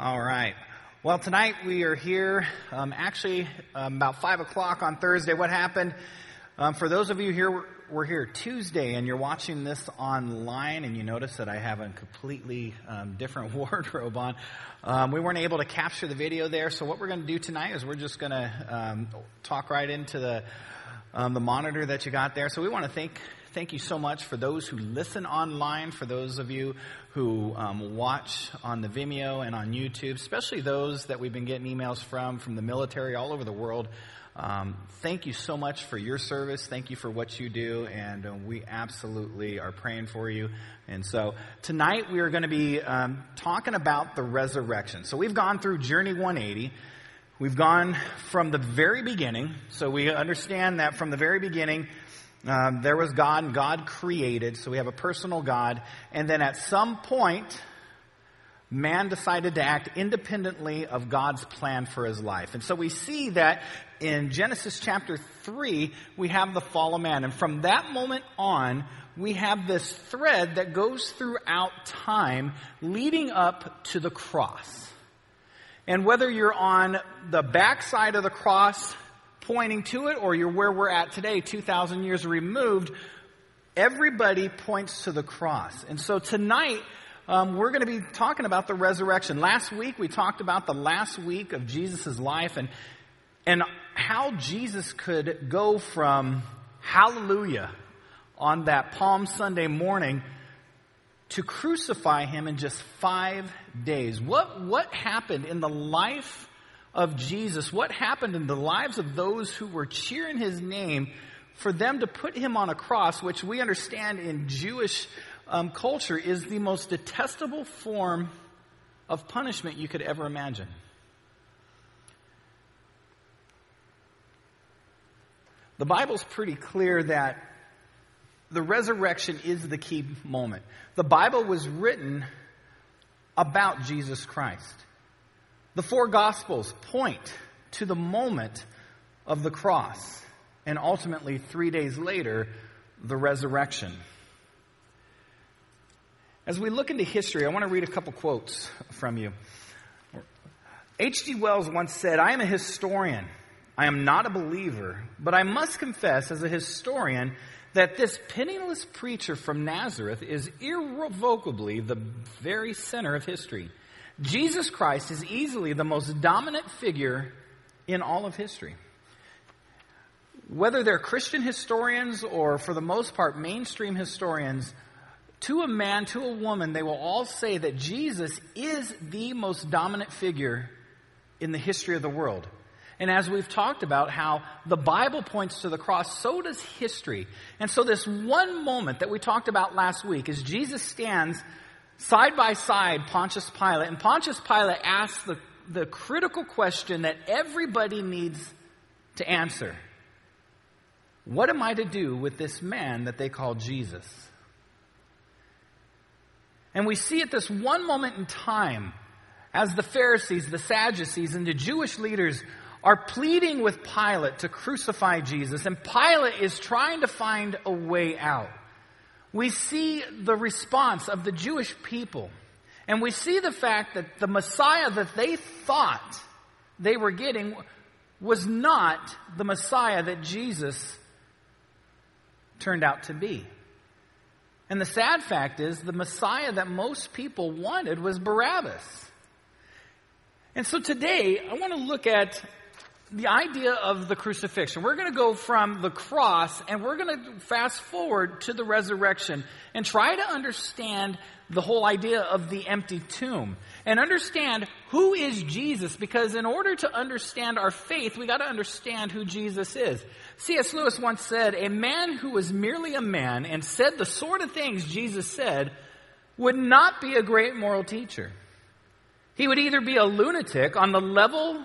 All right. Well, tonight we are here, um, actually, um, about 5 o'clock on Thursday. What happened? Um, for those of you here, we're here Tuesday and you're watching this online and you notice that I have a completely um, different wardrobe on. Um, we weren't able to capture the video there, so what we're going to do tonight is we're just going to um, talk right into the, the monitor that you got there. So we want to thank thank you so much for those who listen online, for those of you who um, watch on the Vimeo and on YouTube, especially those that we've been getting emails from, from the military all over the world. Um, thank you so much for your service. Thank you for what you do, and uh, we absolutely are praying for you. And so tonight we are going to be um, talking about the resurrection. So we've gone through Journey 180. We've gone from the very beginning. So we understand that from the very beginning, um, there was God, and God created, so we have a personal God. And then at some point, man decided to act independently of God's plan for his life. And so we see that in Genesis chapter 3, we have the fall of man. And from that moment on, we have this thread that goes throughout time leading up to the cross. And whether you're on the backside of the cross, pointing to it or you're where we're at today, 2,000 years removed, everybody points to the cross. And so tonight, um, we're going to be talking about the resurrection. Last week, we talked about the last week of Jesus' life and, and how Jesus could go from hallelujah on that Palm Sunday morning to crucify him in just five days. What, what happened in the life of Jesus, what happened in the lives of those who were cheering his name for them to put him on a cross, which we understand in Jewish um, culture is the most detestable form of punishment you could ever imagine. The Bible's pretty clear that the resurrection is the key moment. The Bible was written about Jesus Christ. The four Gospels point to the moment of the cross and ultimately, three days later, the resurrection. As we look into history, I want to read a couple quotes from you. H.G. Wells once said, I am a historian. I am not a believer, but I must confess as a historian that this penniless preacher from Nazareth is irrevocably the very center of history. Jesus Christ is easily the most dominant figure in all of history. Whether they're Christian historians or, for the most part, mainstream historians, to a man, to a woman, they will all say that Jesus is the most dominant figure in the history of the world. And as we've talked about how the Bible points to the cross, so does history. And so this one moment that we talked about last week is Jesus stands side by side Pontius Pilate, and Pontius Pilate asks the, the critical question that everybody needs to answer What am I to do with this man that they call Jesus? And we see at this one moment in time, as the Pharisees, the Sadducees, and the Jewish leaders are pleading with Pilate to crucify Jesus, and Pilate is trying to find a way out we see the response of the Jewish people. And we see the fact that the Messiah that they thought they were getting was not the Messiah that Jesus turned out to be. And the sad fact is, the Messiah that most people wanted was Barabbas. And so today, I want to look at the idea of the crucifixion. We're going to go from the cross and we're going to fast forward to the resurrection and try to understand the whole idea of the empty tomb and understand who is Jesus because in order to understand our faith, we got to understand who Jesus is. C.S. Lewis once said, a man who was merely a man and said the sort of things Jesus said would not be a great moral teacher. He would either be a lunatic on the level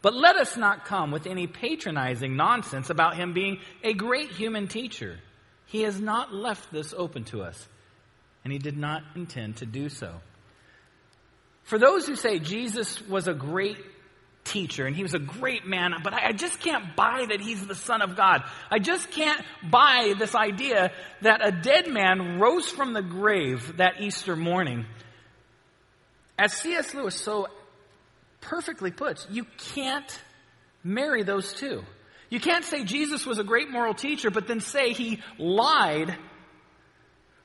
But let us not come with any patronizing nonsense about him being a great human teacher. He has not left this open to us, and he did not intend to do so. For those who say Jesus was a great teacher and he was a great man, but I just can't buy that he's the Son of God. I just can't buy this idea that a dead man rose from the grave that Easter morning. As C.S. Lewis so perfectly puts, you can't marry those two. You can't say Jesus was a great moral teacher, but then say he lied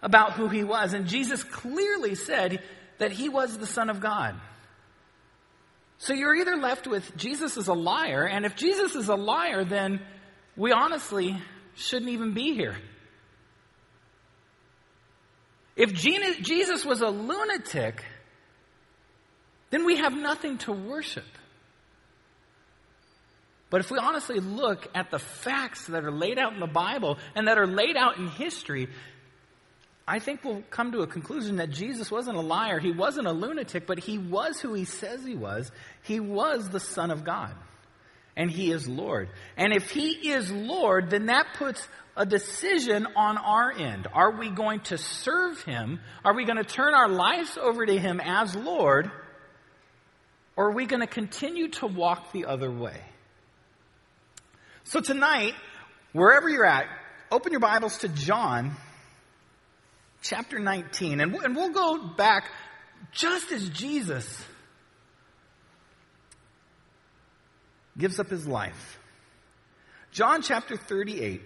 about who he was. And Jesus clearly said that he was the Son of God. So you're either left with Jesus is a liar, and if Jesus is a liar, then we honestly shouldn't even be here. If Jesus was a lunatic, then we have nothing to worship. But if we honestly look at the facts that are laid out in the Bible and that are laid out in history, I think we'll come to a conclusion that Jesus wasn't a liar. He wasn't a lunatic, but he was who he says he was. He was the Son of God. And he is Lord. And if he is Lord, then that puts a decision on our end. Are we going to serve him? Are we going to turn our lives over to him as Lord? Or are we going to continue to walk the other way? So tonight, wherever you're at, open your Bibles to John chapter 19. And, and we'll go back just as Jesus gives up his life. John chapter 38.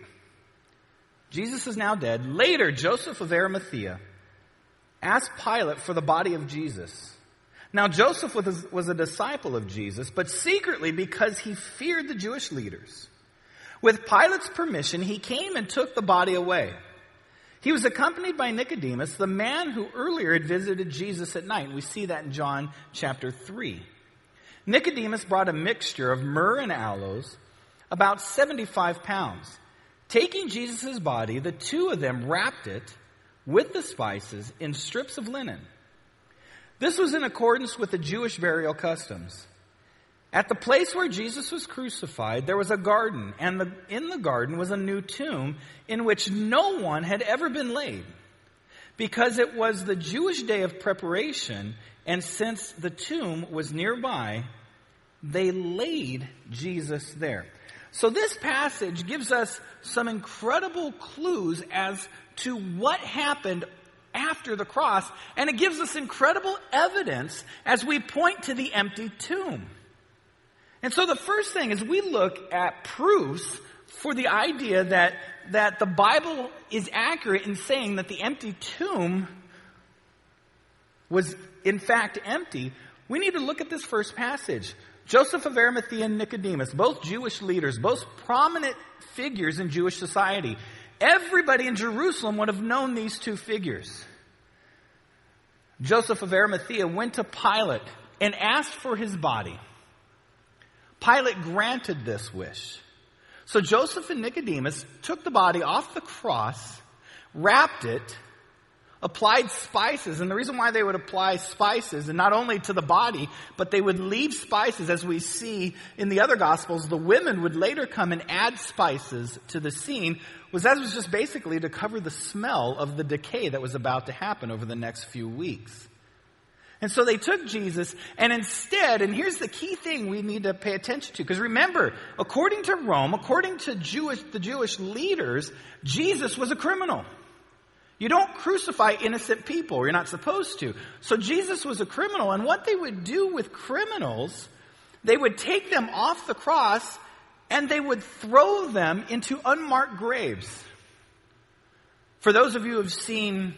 Jesus is now dead. Later, Joseph of Arimathea asked Pilate for the body of Jesus. Now, Joseph was, was a disciple of Jesus, but secretly because he feared the Jewish leaders. With Pilate's permission, he came and took the body away. He was accompanied by Nicodemus, the man who earlier had visited Jesus at night. We see that in John chapter 3. Nicodemus brought a mixture of myrrh and aloes, about 75 pounds. Taking Jesus' body, the two of them wrapped it with the spices in strips of linen. This was in accordance with the Jewish burial customs. At the place where Jesus was crucified, there was a garden, and the, in the garden was a new tomb in which no one had ever been laid. Because it was the Jewish day of preparation, and since the tomb was nearby, they laid Jesus there. So this passage gives us some incredible clues as to what happened after the cross, and it gives us incredible evidence as we point to the empty tomb. And so the first thing is we look at proofs for the idea that, that the Bible is accurate in saying that the empty tomb was in fact empty. We need to look at this first passage. Joseph of Arimathea and Nicodemus, both Jewish leaders, both prominent figures in Jewish society. Everybody in Jerusalem would have known these two figures. Joseph of Arimathea went to Pilate and asked for his body. Pilate granted this wish. So Joseph and Nicodemus took the body off the cross, wrapped it, applied spices, and the reason why they would apply spices, and not only to the body, but they would leave spices, as we see in the other gospels, the women would later come and add spices to the scene, was that was just basically to cover the smell of the decay that was about to happen over the next few weeks. And so they took Jesus and instead, and here's the key thing we need to pay attention to, because remember, according to Rome, according to Jewish, the Jewish leaders, Jesus was a criminal. You don't crucify innocent people. You're not supposed to. So Jesus was a criminal, and what they would do with criminals, they would take them off the cross and they would throw them into unmarked graves. For those of you who have seen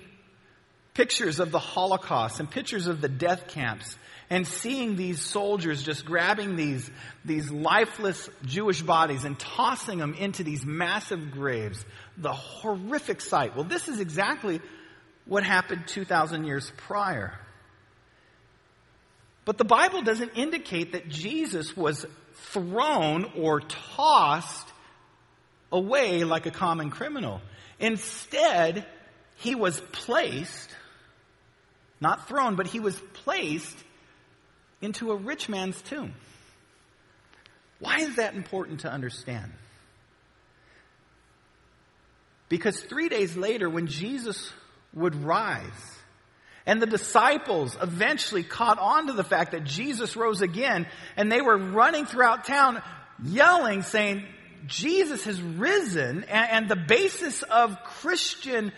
pictures of the Holocaust and pictures of the death camps and seeing these soldiers just grabbing these, these lifeless Jewish bodies and tossing them into these massive graves. The horrific sight. Well, this is exactly what happened 2,000 years prior. But the Bible doesn't indicate that Jesus was thrown or tossed away like a common criminal. Instead, he was placed not thrown, but he was placed into a rich man's tomb. Why is that important to understand? Because three days later, when Jesus would rise, and the disciples eventually caught on to the fact that Jesus rose again, and they were running throughout town yelling, saying, Jesus has risen, and, and the basis of Christian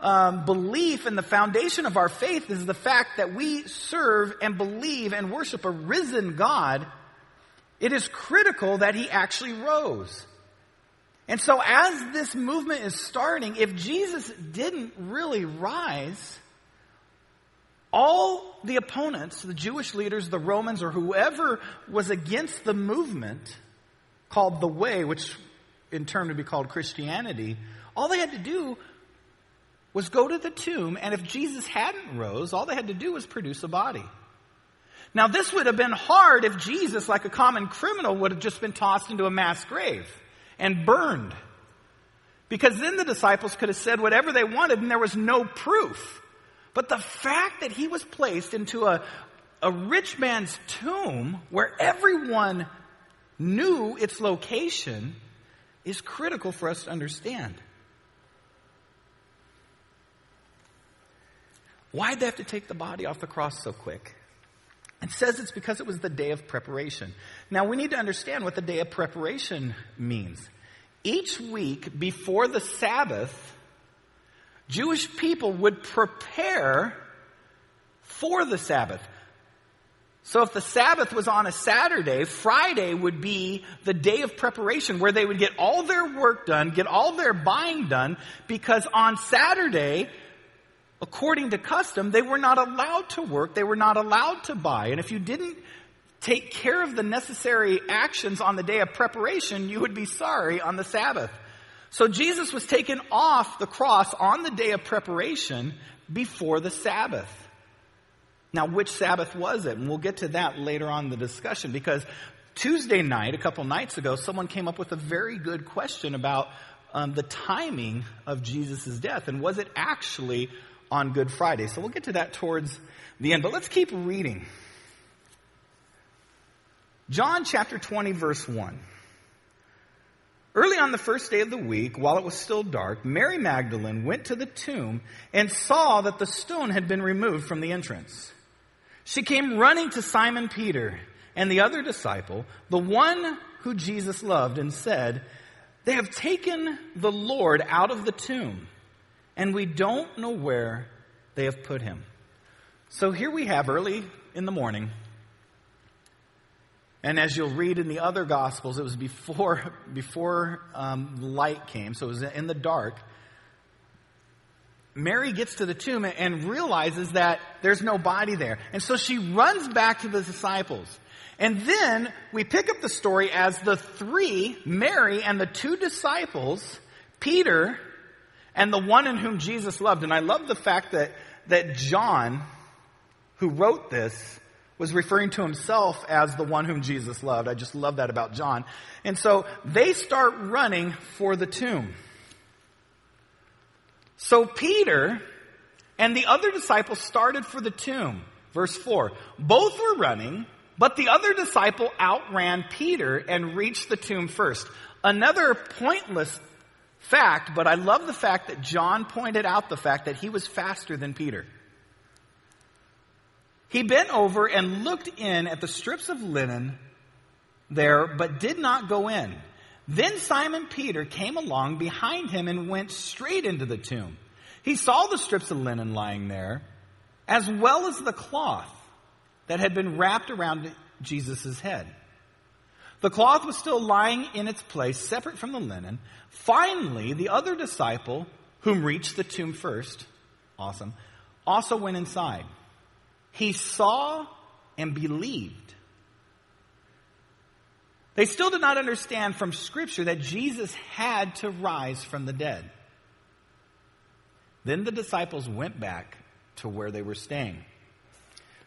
um, belief and the foundation of our faith is the fact that we serve and believe and worship a risen God. It is critical that he actually rose. And so, as this movement is starting, if Jesus didn't really rise, all the opponents, the Jewish leaders, the Romans, or whoever was against the movement called the Way, which in turn would be called Christianity, all they had to do was go to the tomb, and if Jesus hadn't rose, all they had to do was produce a body. Now, this would have been hard if Jesus, like a common criminal, would have just been tossed into a mass grave and burned. Because then the disciples could have said whatever they wanted and there was no proof. But the fact that he was placed into a, a rich man's tomb where everyone knew its location is critical for us to understand. Why'd they have to take the body off the cross so quick? It says it's because it was the day of preparation. Now we need to understand what the day of preparation means. Each week before the Sabbath, Jewish people would prepare for the Sabbath. So if the Sabbath was on a Saturday, Friday would be the day of preparation where they would get all their work done, get all their buying done, because on Saturday, according to custom, they were not allowed to work, they were not allowed to buy. And if you didn't take care of the necessary actions on the day of preparation, you would be sorry on the Sabbath. So Jesus was taken off the cross on the day of preparation before the Sabbath. Now, which Sabbath was it? And we'll get to that later on in the discussion because Tuesday night, a couple nights ago, someone came up with a very good question about um, the timing of Jesus' death and was it actually on Good Friday. So we'll get to that towards the end, but let's keep reading. John chapter 20, verse 1. Early on the first day of the week, while it was still dark, Mary Magdalene went to the tomb and saw that the stone had been removed from the entrance. She came running to Simon Peter and the other disciple, the one who Jesus loved, and said, They have taken the Lord out of the tomb and we don't know where they have put him. So here we have early in the morning, and as you'll read in the other Gospels, it was before, before um, light came, so it was in the dark. Mary gets to the tomb and realizes that there's no body there. And so she runs back to the disciples. And then we pick up the story as the three, Mary and the two disciples, Peter and the one in whom Jesus loved. And I love the fact that, that John, who wrote this, was referring to himself as the one whom Jesus loved. I just love that about John. And so they start running for the tomb. So Peter and the other disciples started for the tomb. Verse 4. Both were running, but the other disciple outran Peter and reached the tomb first. Another pointless fact, but I love the fact that John pointed out the fact that he was faster than Peter. He bent over and looked in at the strips of linen there, but did not go in. Then Simon Peter came along behind him and went straight into the tomb. He saw the strips of linen lying there, as well as the cloth that had been wrapped around Jesus' head. The cloth was still lying in its place, separate from the linen. Finally, the other disciple, whom reached the tomb first, awesome, also went inside. He saw and believed. They still did not understand from Scripture that Jesus had to rise from the dead. Then the disciples went back to where they were staying.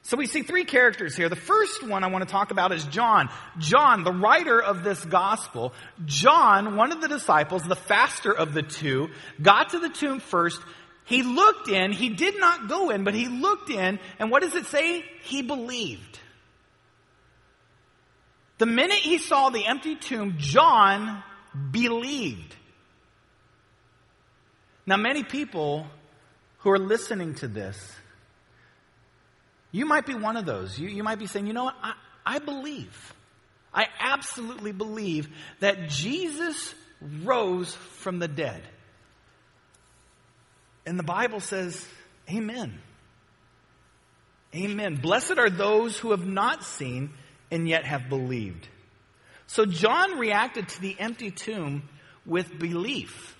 So we see three characters here. The first one I want to talk about is John. John, the writer of this gospel. John, one of the disciples, the faster of the two, got to the tomb first. He looked in. He did not go in, but he looked in. And what does it say? He believed. The minute he saw the empty tomb, John believed. Now, many people who are listening to this, you might be one of those. You, you might be saying, you know what? I, I believe. I absolutely believe that Jesus rose from the dead. And the Bible says, Amen. Amen. Blessed are those who have not seen and yet have believed. So John reacted to the empty tomb with belief.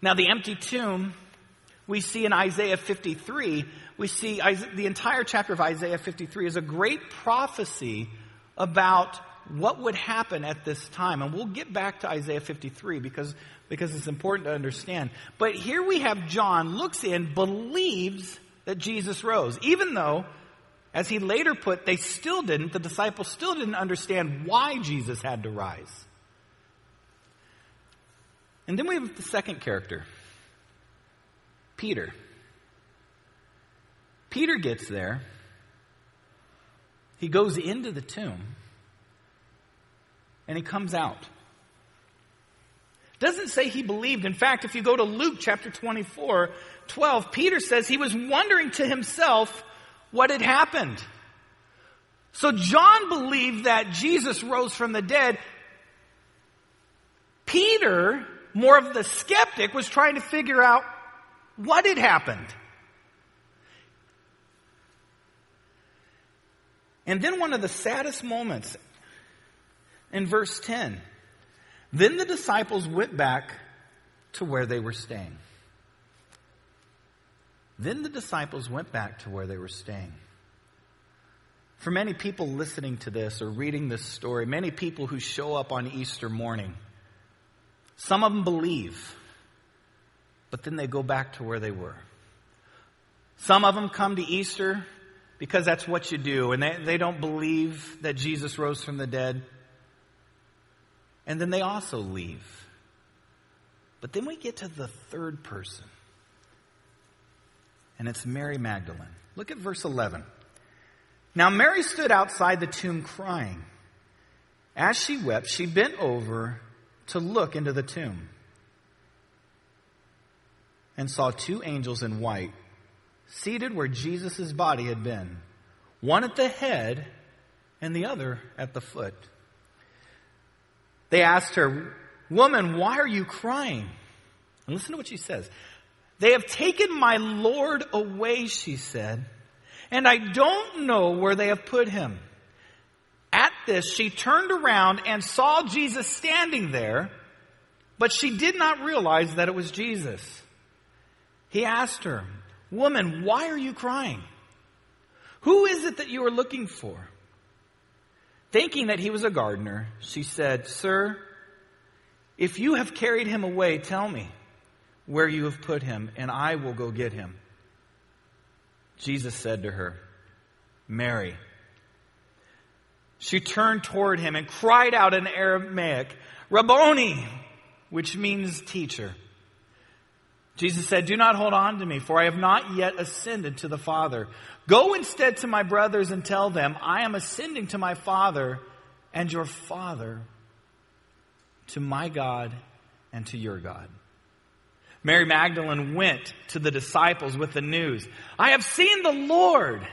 Now, the empty tomb, we see in Isaiah 53, we see the entire chapter of Isaiah 53 is a great prophecy about what would happen at this time. And we'll get back to Isaiah 53 because, because it's important to understand. But here we have John looks in, believes that Jesus rose, even though, as he later put, they still didn't, the disciples still didn't understand why Jesus had to rise. And then we have the second character, Peter. Peter gets there. He goes into the tomb and he comes out. Doesn't say he believed. In fact, if you go to Luke chapter 24, 12, Peter says he was wondering to himself what had happened. So John believed that Jesus rose from the dead. Peter more of the skeptic, was trying to figure out what had happened. And then one of the saddest moments in verse 10. Then the disciples went back to where they were staying. Then the disciples went back to where they were staying. For many people listening to this or reading this story, many people who show up on Easter morning, some of them believe, but then they go back to where they were. Some of them come to Easter because that's what you do, and they, they don't believe that Jesus rose from the dead. And then they also leave. But then we get to the third person, and it's Mary Magdalene. Look at verse 11. Now Mary stood outside the tomb crying. As she wept, she bent over to look into the tomb and saw two angels in white seated where Jesus' body had been, one at the head and the other at the foot. They asked her, Woman, why are you crying? And listen to what she says. They have taken my Lord away, she said, and I don't know where they have put him. At this, she turned around and saw Jesus standing there, but she did not realize that it was Jesus. He asked her, Woman, why are you crying? Who is it that you are looking for? Thinking that he was a gardener, she said, Sir, if you have carried him away, tell me where you have put him, and I will go get him. Jesus said to her, Mary. She turned toward him and cried out in Aramaic, Rabboni, which means teacher. Jesus said, Do not hold on to me, for I have not yet ascended to the Father. Go instead to my brothers and tell them, I am ascending to my Father and your Father, to my God and to your God. Mary Magdalene went to the disciples with the news, I have seen the Lord.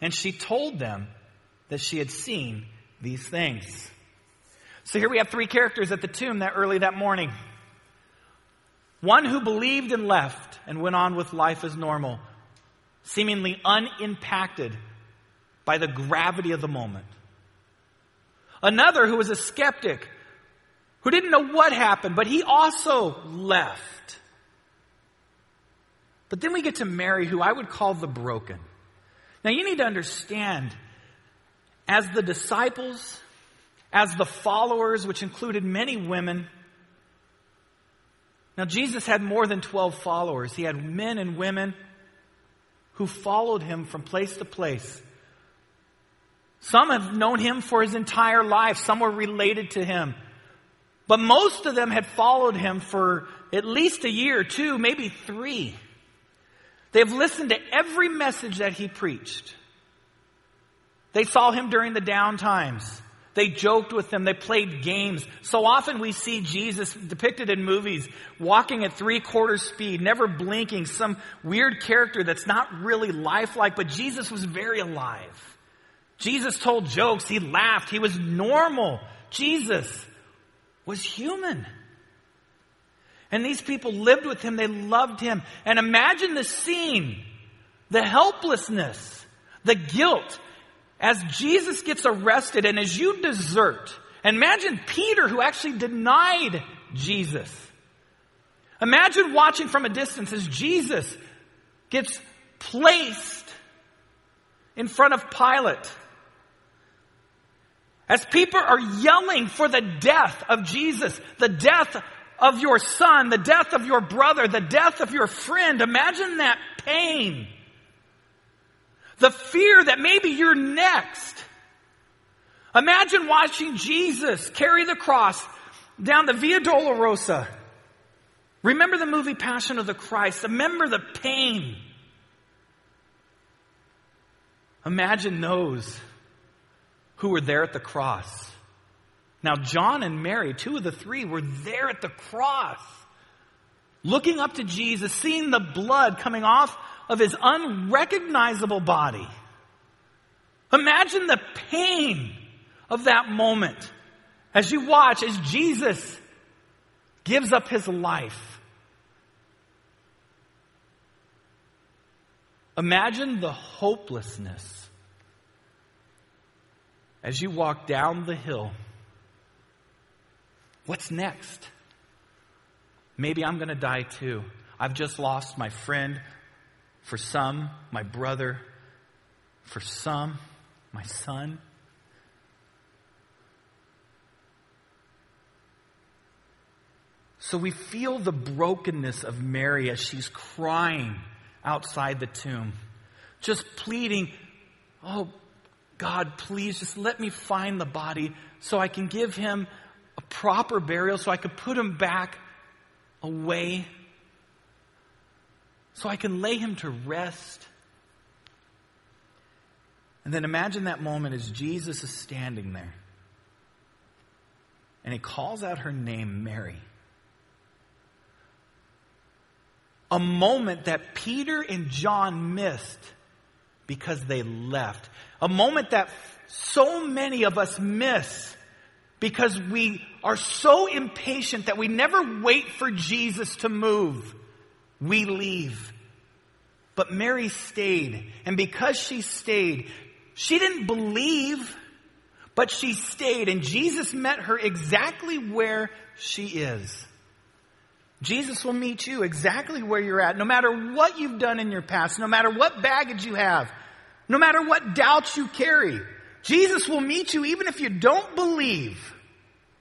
And she told them that she had seen these things. So here we have three characters at the tomb that early that morning. One who believed and left and went on with life as normal, seemingly unimpacted by the gravity of the moment. Another who was a skeptic, who didn't know what happened, but he also left. But then we get to Mary, who I would call the broken. Now you need to understand as the disciples, as the followers, which included many women, now Jesus had more than 12 followers. He had men and women who followed him from place to place. Some have known him for his entire life. Some were related to him. But most of them had followed him for at least a year, two, maybe three. They've listened to every message that he preached. They saw him during the down times. They joked with him. They played games. So often we see Jesus depicted in movies walking at three quarter speed, never blinking, some weird character that's not really lifelike, but Jesus was very alive. Jesus told jokes. He laughed. He was normal. Jesus was human. And these people lived with him. They loved him. And imagine the scene, the helplessness, the guilt as Jesus gets arrested and as you desert. Imagine Peter who actually denied Jesus. Imagine watching from a distance as Jesus gets placed in front of Pilate. As people are yelling for the death of Jesus, the death of your son, the death of your brother, the death of your friend. Imagine that pain. The fear that maybe you're next. Imagine watching Jesus carry the cross down the Via Dolorosa. Remember the movie Passion of the Christ. Remember the pain. Imagine those who were there at the cross. Now, John and Mary, two of the three, were there at the cross, looking up to Jesus, seeing the blood coming off of his unrecognizable body. Imagine the pain of that moment as you watch as Jesus gives up his life. Imagine the hopelessness as you walk down the hill What's next? Maybe I'm going to die too. I've just lost my friend. For some, my brother. For some, my son. So we feel the brokenness of Mary as she's crying outside the tomb, just pleading, Oh, God, please just let me find the body so I can give him a proper burial so I could put him back away, so I can lay him to rest. And then imagine that moment as Jesus is standing there. And he calls out her name, Mary. A moment that Peter and John missed because they left. A moment that so many of us miss because we are so impatient that we never wait for Jesus to move. We leave. But Mary stayed. And because she stayed, she didn't believe, but she stayed. And Jesus met her exactly where she is. Jesus will meet you exactly where you're at, no matter what you've done in your past, no matter what baggage you have, no matter what doubts you carry. Jesus will meet you even if you don't believe.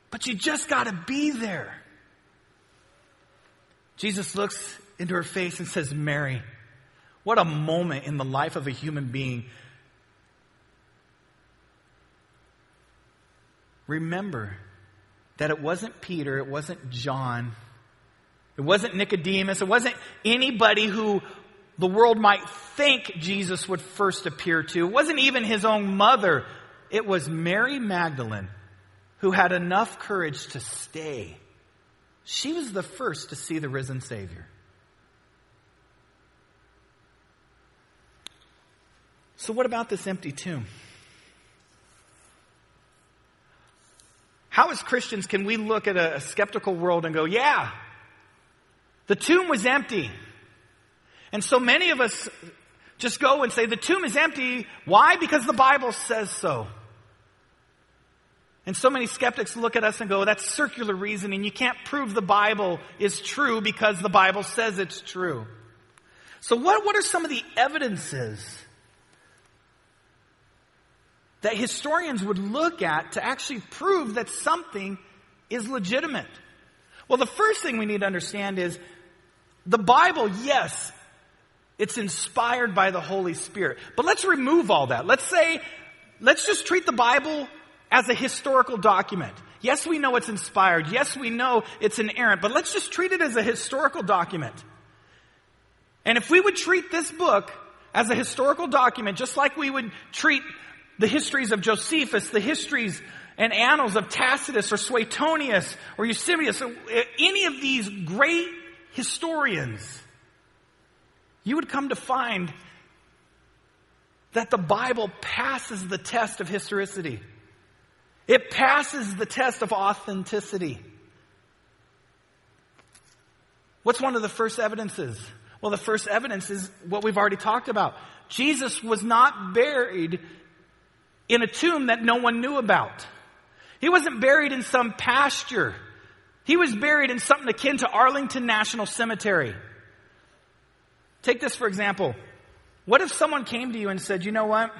But you just got to be there. Jesus looks into her face and says, Mary, what a moment in the life of a human being. Remember that it wasn't Peter, it wasn't John, it wasn't Nicodemus, it wasn't anybody who the world might think Jesus would first appear to. It wasn't even his own mother. It was Mary Magdalene who had enough courage to stay. She was the first to see the risen Savior. So, what about this empty tomb? How, as Christians, can we look at a, skeptical world and go, yeah, the tomb was empty? And so many of us just go and say, the tomb is empty. Why? Because the Bible says so. And so many skeptics look at us and go, that's circular reasoning. You can't prove the Bible is true because the Bible says it's true. So what, what are some of the evidences that historians would look at to actually prove that something is legitimate? Well, the first thing we need to understand is the Bible, yes, it's inspired by the Holy Spirit. But let's remove all that. Let's say, let's just treat the Bible as a historical document. Yes, we know it's inspired. Yes, we know it's inerrant, but let's just treat it as a historical document. And if we would treat this book as a historical document, just like we would treat the histories of Josephus, the histories and annals of Tacitus or Suetonius or Eusebius, or eh, any of these great historians, you would come to find that the Bible passes the test of historicity. It passes the test of authenticity. What's one of the first evidences? Well, the first evidence is what we've already talked about. Jesus was not buried in a tomb that no one knew about. He wasn't buried in some pasture. He was buried in something akin to Arlington National Cemetery. Take this for example. What if someone came to you and said, you know what?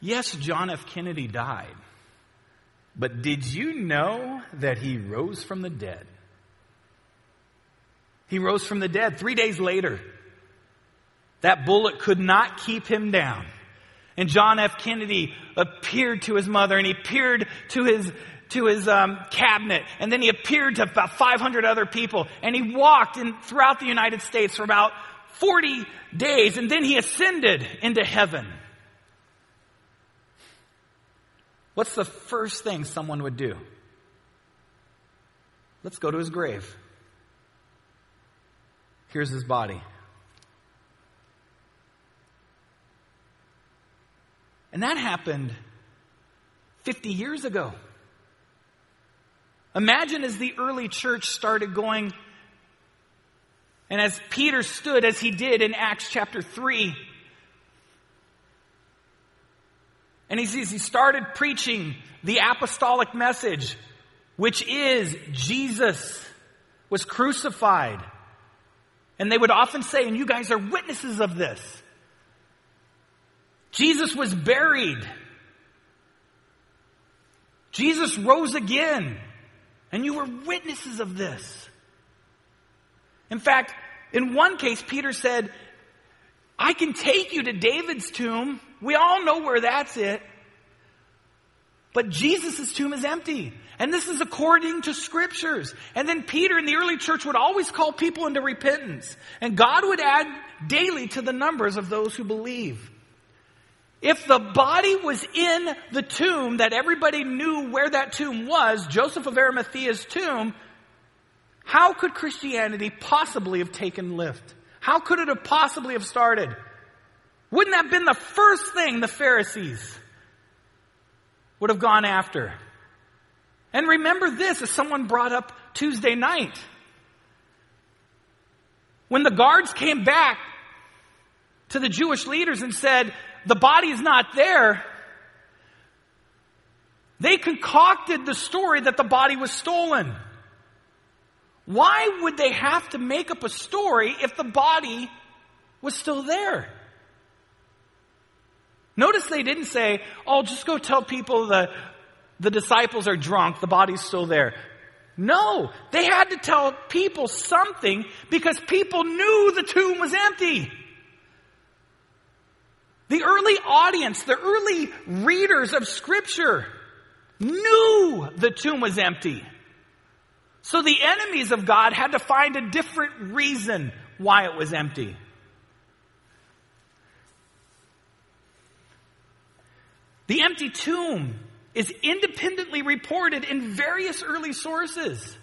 Yes, John F. Kennedy died. But did you know that he rose from the dead? He rose from the dead three days later. That bullet could not keep him down. And John F. Kennedy appeared to his mother and he appeared to his, to his um, cabinet. And then he appeared to about 500 other people. And he walked in, throughout the United States for about 40 days. And then he ascended into heaven. What's the first thing someone would do? Let's go to his grave. Here's his body. And that happened 50 years ago. Imagine as the early church started going, and as Peter stood as he did in Acts chapter 3, And he sees he started preaching the apostolic message, which is Jesus was crucified. And they would often say, and you guys are witnesses of this. Jesus was buried. Jesus rose again. And you were witnesses of this. In fact, in one case, Peter said, I can take you to David's tomb. We all know where that's it. But Jesus' tomb is empty. And this is according to scriptures. And then Peter in the early church would always call people into repentance. And God would add daily to the numbers of those who believe. If the body was in the tomb that everybody knew where that tomb was, Joseph of Arimathea's tomb, how could Christianity possibly have taken lift? How could it have possibly have started? Wouldn't that have been the first thing the Pharisees would have gone after? And remember this, as someone brought up Tuesday night. When the guards came back to the Jewish leaders and said, the body is not there, they concocted the story that the body was stolen. Why would they have to make up a story if the body was still there? Notice they didn't say, oh, just go tell people the, the disciples are drunk, the body's still there. No, they had to tell people something because people knew the tomb was empty. The early audience, the early readers of scripture knew the tomb was empty. So the enemies of God had to find a different reason why it was empty. The empty tomb is independently reported in various early sources.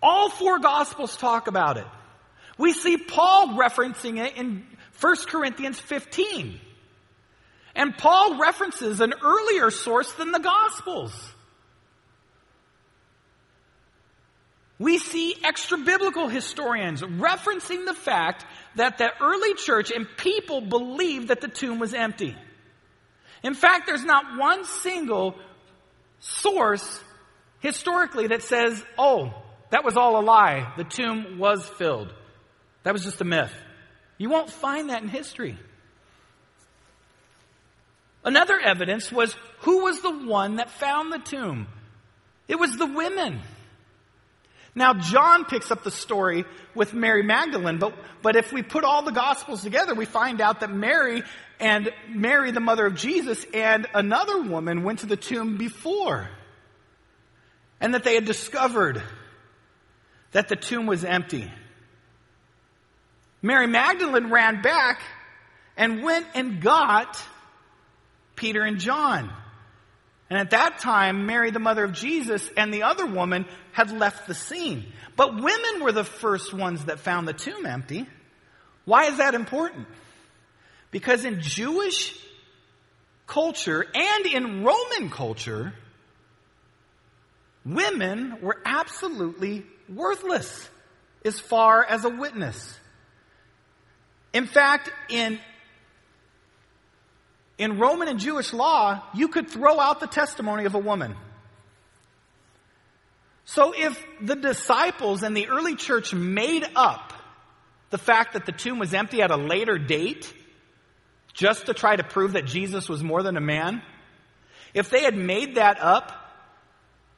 All four gospels talk about it. We see Paul referencing it in 1 Corinthians 15. And Paul references an earlier source than the gospels. we see extra biblical historians referencing the fact that the early church and people believed that the tomb was empty. In fact, there's not one single source historically that says, oh, that was all a lie. The tomb was filled. That was just a myth. You won't find that in history. Another evidence was who was the one that found the tomb? It was the women. Now, John picks up the story with Mary Magdalene, but, but if we put all the Gospels together, we find out that Mary and Mary, the mother of Jesus, and another woman went to the tomb before. And that they had discovered that the tomb was empty. Mary Magdalene ran back and went and got Peter and John. And at that time, Mary, the mother of Jesus, and the other woman had left the scene. But women were the first ones that found the tomb empty. Why is that important? Because in Jewish culture and in Roman culture, women were absolutely worthless as far as a witness. In fact, in in Roman and Jewish law, you could throw out the testimony of a woman. So if the disciples and the early church made up the fact that the tomb was empty at a later date, just to try to prove that Jesus was more than a man, if they had made that up,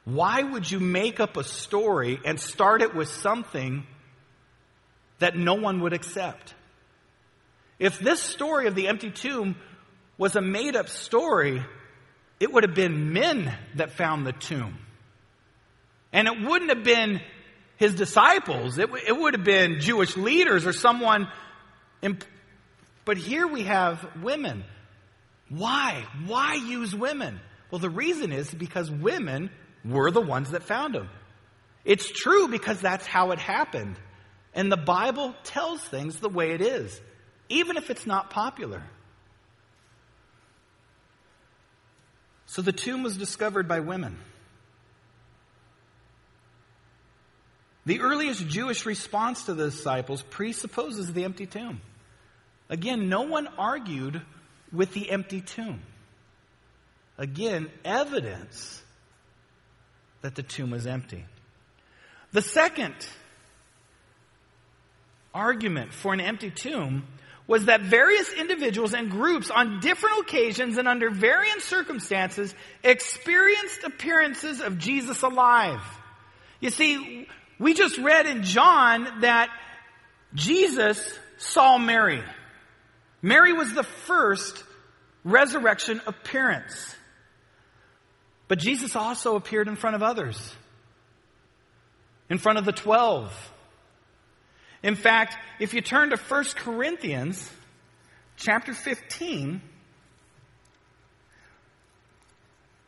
why would you make up a story and start it with something that no one would accept? If this story of the empty tomb was a made up story, it would have been men that found the tomb. And it wouldn't have been his disciples. It, it would have been Jewish leaders or someone. Imp- but here we have women. Why? Why use women? Well, the reason is because women were the ones that found him. It's true because that's how it happened. And the Bible tells things the way it is, even if it's not popular. So the tomb was discovered by women. The earliest Jewish response to the disciples presupposes the empty tomb. Again, no one argued with the empty tomb. Again, evidence that the tomb was empty. The second argument for an empty tomb was that various individuals and groups on different occasions and under varying circumstances experienced appearances of Jesus alive. You see, we just read in John that Jesus saw Mary. Mary was the first resurrection appearance. But Jesus also appeared in front of others, in front of the twelve in fact, if you turn to 1 Corinthians chapter 15,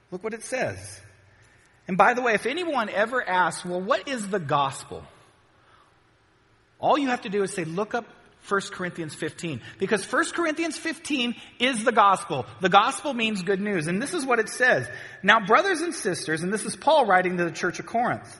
look what it says. And by the way, if anyone ever asks, well, what is the gospel? All you have to do is say, look up 1 Corinthians 15. Because 1 Corinthians 15 is the gospel. The gospel means good news. And this is what it says. Now, brothers and sisters, and this is Paul writing to the church of Corinth.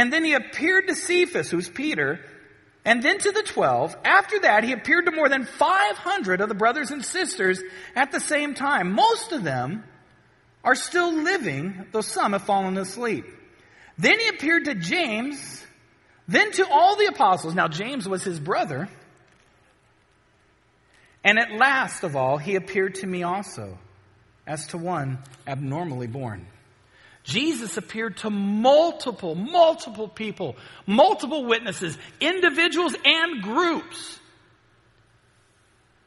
And then he appeared to Cephas, who's Peter, and then to the twelve. After that, he appeared to more than 500 of the brothers and sisters at the same time. Most of them are still living, though some have fallen asleep. Then he appeared to James, then to all the apostles. Now, James was his brother. And at last of all, he appeared to me also, as to one abnormally born. Jesus appeared to multiple, multiple people, multiple witnesses, individuals and groups.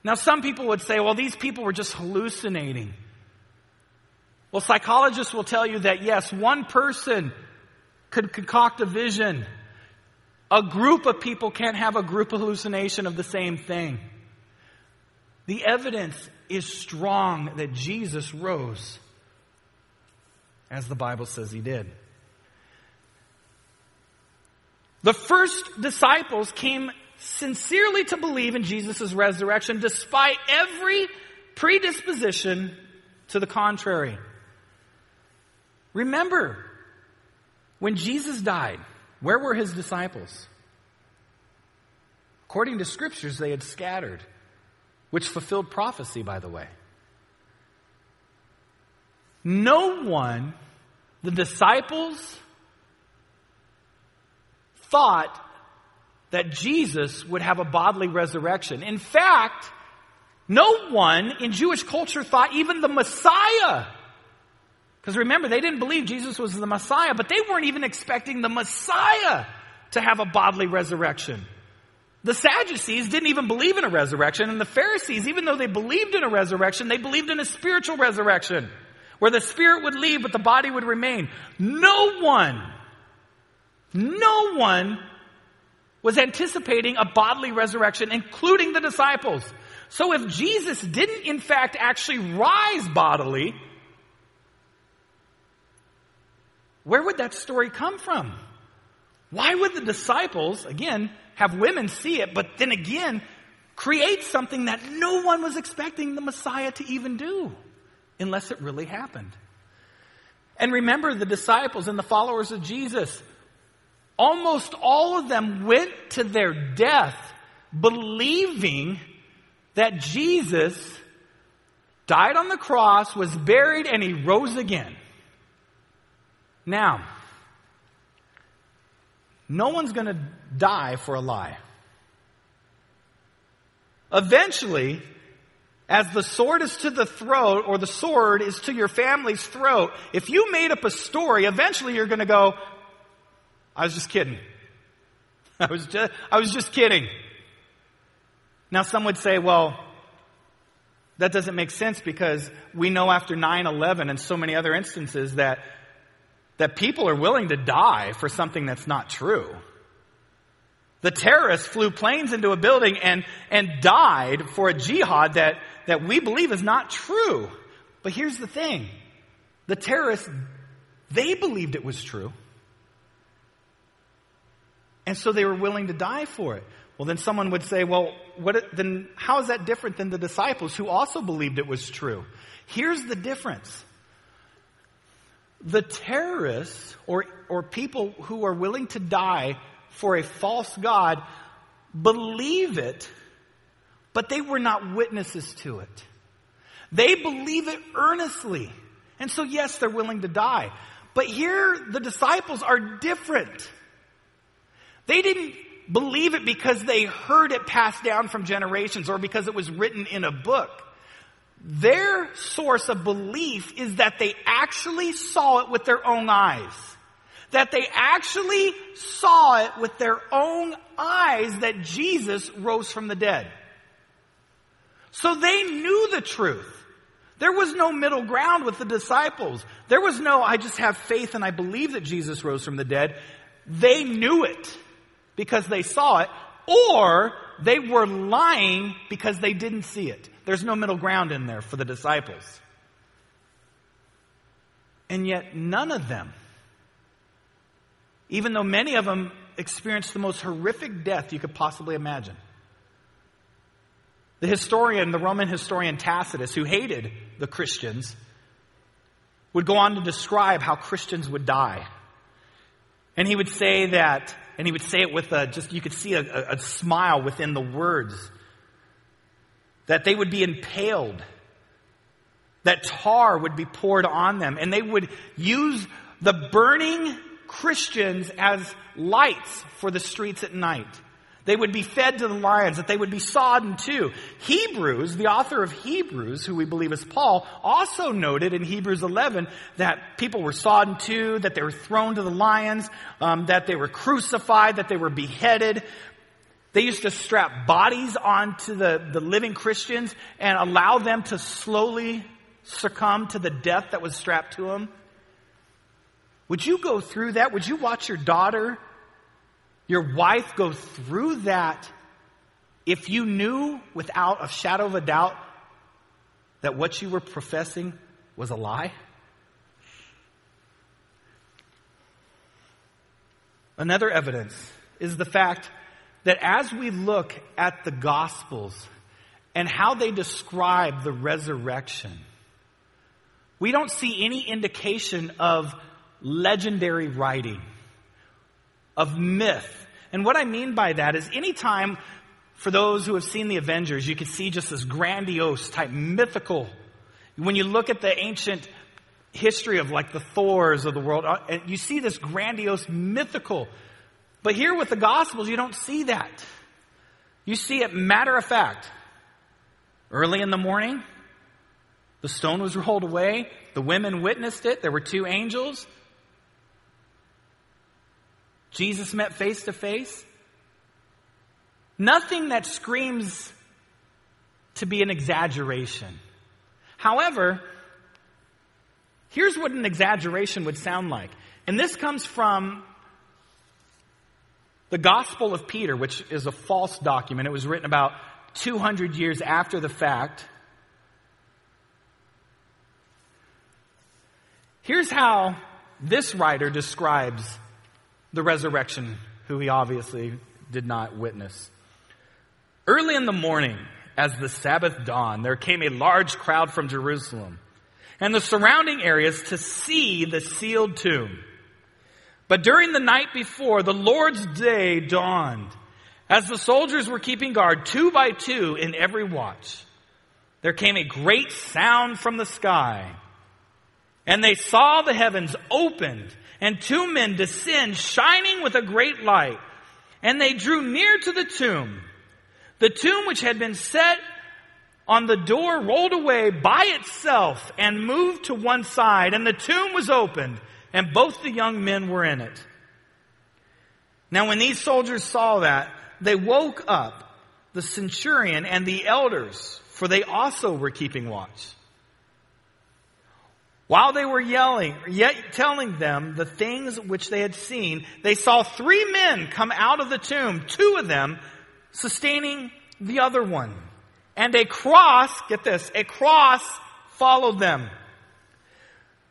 Now, some people would say, well, these people were just hallucinating. Well, psychologists will tell you that yes, one person could concoct a vision. A group of people can't have a group hallucination of the same thing. The evidence is strong that Jesus rose as the Bible says he did. The first disciples came sincerely to believe in Jesus' resurrection despite every predisposition to the contrary. Remember, when Jesus died, where were his disciples? According to scriptures, they had scattered, which fulfilled prophecy, by the way. No one the disciples thought that Jesus would have a bodily resurrection. In fact, No one in Jewish culture thought even the Messiah. Because remember, they didn't believe Jesus was the Messiah, but they weren't even expecting the Messiah to have a bodily resurrection. The Sadducees didn't even believe in a resurrection, and the Pharisees, even though they believed in a resurrection, they believed in a spiritual resurrection, where the spirit would leave but the body would remain. No one, no one was anticipating a bodily resurrection, including the disciples. So if Jesus didn't in fact actually rise bodily, where would that story come from? Why would the disciples, again, have women see it, but then again, create something that no one was expecting the Messiah to even do, unless it really happened? And remember, the disciples and the followers of Jesus, almost all of them went to their death believing that Jesus died on the cross, was buried, and he rose again. Now, no one's going to die for a lie. Eventually, as the sword is to the throat or the sword is to your family's throat, if you made up a story, eventually you're going to go, I was just kidding. I was just, I was just kidding. Now some would say, well, that doesn't make sense because we know after 9-11 and so many other instances that that people are willing to die for something that's not true. The terrorists flew planes into a building and, and died for a jihad that, that we believe is not true. But here's the thing. The terrorists, they believed it was true. And so they were willing to die for it. Well, then someone would say, well, what, then how is that different than the disciples who also believed it was true? Here's the difference the terrorists or, or people who are willing to die for a false God believe it, but they were not witnesses to it. They believe it earnestly. And so, yes, they're willing to die. But here, the disciples are different. They didn't believe it because they heard it passed down from generations or because it was written in a book. Their source of belief is that they actually saw it with their own eyes. That they actually saw it with their own eyes that Jesus rose from the dead. So they knew the truth. There was no middle ground with the disciples. There was no, I just have faith and I believe that Jesus rose from the dead. They knew it because they saw it, or they were lying because they didn't see it. There's no middle ground in there for the disciples. And yet, none of them, even though many of them experienced the most horrific death you could possibly imagine. The historian, the Roman historian Tacitus, who hated the Christians, would go on to describe how Christians would die. And he would say that, and he would say it with a, just, you could see a, a, a smile within the words that they would be impaled, that tar would be poured on them, and they would use the burning Christians as lights for the streets at night. They would be fed to the lions, that they would be sodden too. Hebrews, the author of Hebrews, who we believe is Paul, also noted in Hebrews 11 that people were sodden too, that they were thrown to the lions, um, that they were crucified, that they were beheaded. They used to strap bodies onto the, the living Christians and allow them to slowly succumb to the death that was strapped to them. Would you go through that? Would you watch your daughter, your wife go through that if you knew without a shadow of a doubt that what you were professing was a lie? Another evidence is the fact that as we look at the Gospels and how they describe the resurrection, we don't see any indication of legendary writing, of myth. And what I mean by that is anytime, for those who have seen the Avengers, you can see just this grandiose type mythical. When you look at the ancient history of like the Thors of the world, uh, you see this grandiose mythical but here with the Gospels, you don't see that. You see it matter of fact. Early in the morning, the stone was rolled away. The women witnessed it. There were two angels. Jesus met face to face. Nothing that screams to be an exaggeration. However, here's what an exaggeration would sound like. And this comes from the Gospel of Peter, which is a false document. It was written about 200 years after the fact. Here's how this writer describes the resurrection, who he obviously did not witness. Early in the morning, as the Sabbath dawned, there came a large crowd from Jerusalem and the surrounding areas to see the sealed tomb. But during the night before, the Lord's day dawned. As the soldiers were keeping guard, two by two in every watch, there came a great sound from the sky. And they saw the heavens opened and two men descend shining with a great light. And they drew near to the tomb. The tomb which had been set on the door rolled away by itself and moved to one side, and the tomb was opened, and both the young men were in it. Now, when these soldiers saw that, they woke up the centurion and the elders, for they also were keeping watch. While they were yelling, yet telling them the things which they had seen, they saw three men come out of the tomb, two of them sustaining the other one. And a cross, get this, a cross followed them.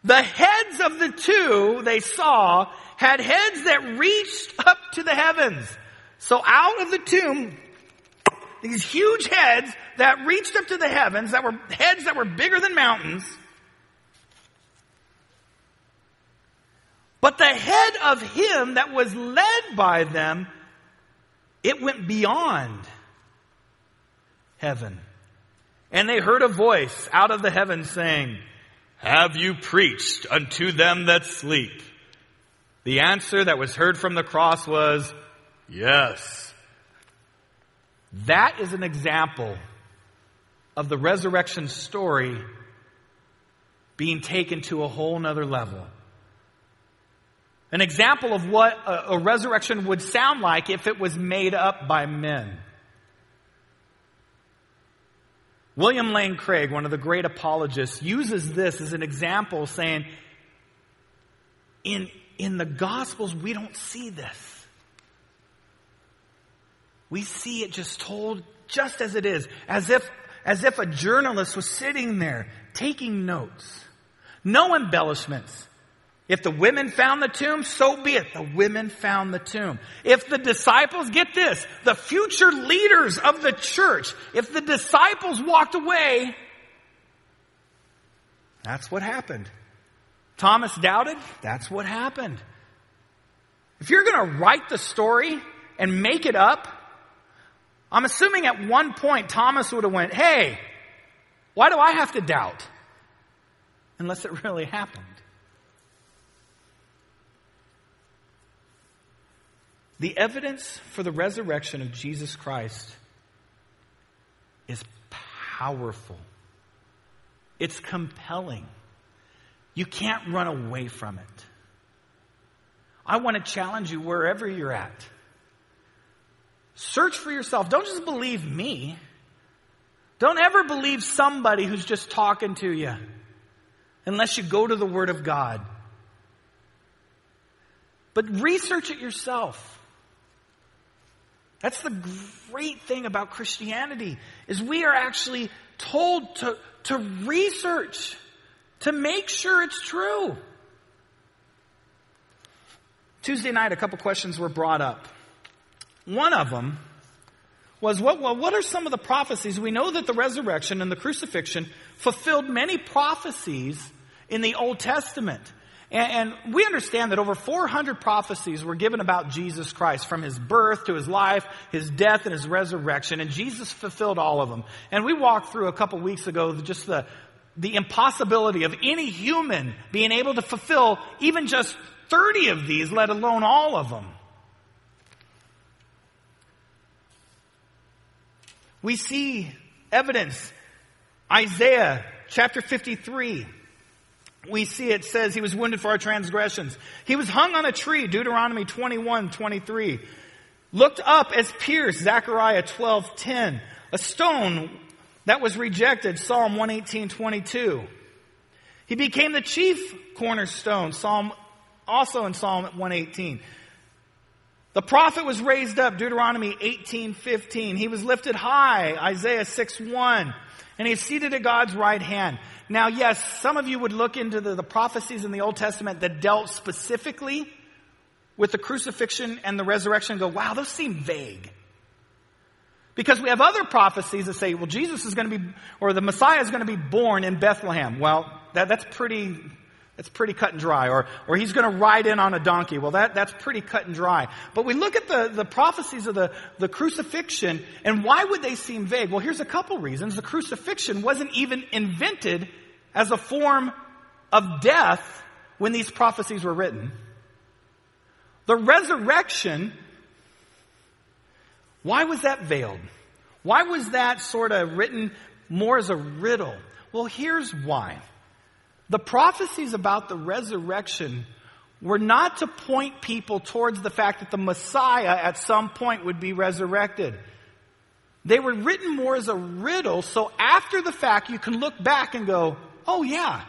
The heads of the two they saw had heads that reached up to the heavens. So out of the tomb, these huge heads that reached up to the heavens, that were heads that were bigger than mountains, But the head of him that was led by them, it went beyond heaven. And they heard a voice out of the heaven saying, Have you preached unto them that sleep? The answer that was heard from the cross was, Yes. That is an example of the resurrection story being taken to a whole nother level. An example of what a, a resurrection would sound like if it was made up by men. William Lane Craig, one of the great apologists, uses this as an example saying, in, in the Gospels, we don't see this. We see it just told just as it is, as if, as if a journalist was sitting there taking notes. No embellishments. If the women found the tomb, so be it. The women found the tomb. If the disciples, get this, the future leaders of the church, if the disciples walked away, that's what happened. Thomas doubted, that's what happened. If you're going to write the story and make it up, I'm assuming at one point Thomas would have went, "Hey, why do I have to doubt?" Unless it really happened. The evidence for the resurrection of Jesus Christ is powerful. It's compelling. You can't run away from it. I want to challenge you wherever you're at. Search for yourself. Don't just believe me. Don't ever believe somebody who's just talking to you unless you go to the Word of God. But research it yourself. That's the great thing about Christianity is we are actually told to, to research, to make sure it's true. Tuesday night, a couple questions were brought up. One of them was what, well, what are some of the prophecies? We know that the resurrection and the crucifixion fulfilled many prophecies in the Old Testament. And, and we understand that over 400 prophecies were given about Jesus Christ from his birth to his life, his death, and his resurrection. And Jesus fulfilled all of them. And we walked through a couple weeks ago just the, the impossibility of any human being able to fulfill even just 30 of these, let alone all of them. We see evidence Isaiah chapter 53. We see it says he was wounded for our transgressions. He was hung on a tree, Deuteronomy 21, 23. Looked up as pierced, Zechariah 12, 10. A stone that was rejected, Psalm 118, 22. He became the chief cornerstone, Psalm, also in Psalm 118. The prophet was raised up, Deuteronomy 18, 15. He was lifted high, Isaiah 6, 1. And he's seated at God's right hand. Now, yes, some of you would look into the, the prophecies in the Old Testament that dealt specifically with the crucifixion and the resurrection and go, wow, those seem vague. Because we have other prophecies that say, well, Jesus is going to be, or the Messiah is going to be born in Bethlehem. Well, that, that's pretty, that's pretty cut and dry. Or, or he's going to ride in on a donkey. Well, that, that's pretty cut and dry. But we look at the, the prophecies of the, the crucifixion, and why would they seem vague? Well, here's a couple reasons. The crucifixion wasn't even invented as a form of death when these prophecies were written. The resurrection why was that veiled? Why was that sort of written more as a riddle? Well, here's why. The prophecies about the resurrection were not to point people towards the fact that the Messiah at some point would be resurrected. They were written more as a riddle, so after the fact, you can look back and go, oh yeah,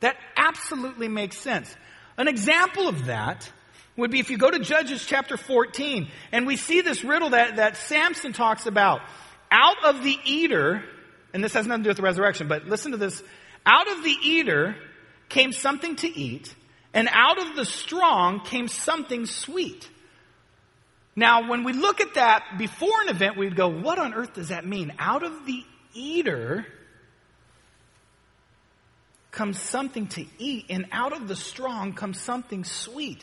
that absolutely makes sense. An example of that would be if you go to Judges chapter 14, and we see this riddle that, that Samson talks about. Out of the eater, and this has nothing to do with the resurrection, but listen to this. Out of the eater came something to eat, and out of the strong came something sweet. Now, when we look at that before an event, we'd go, what on earth does that mean? Out of the eater comes something to eat, and out of the strong comes something sweet.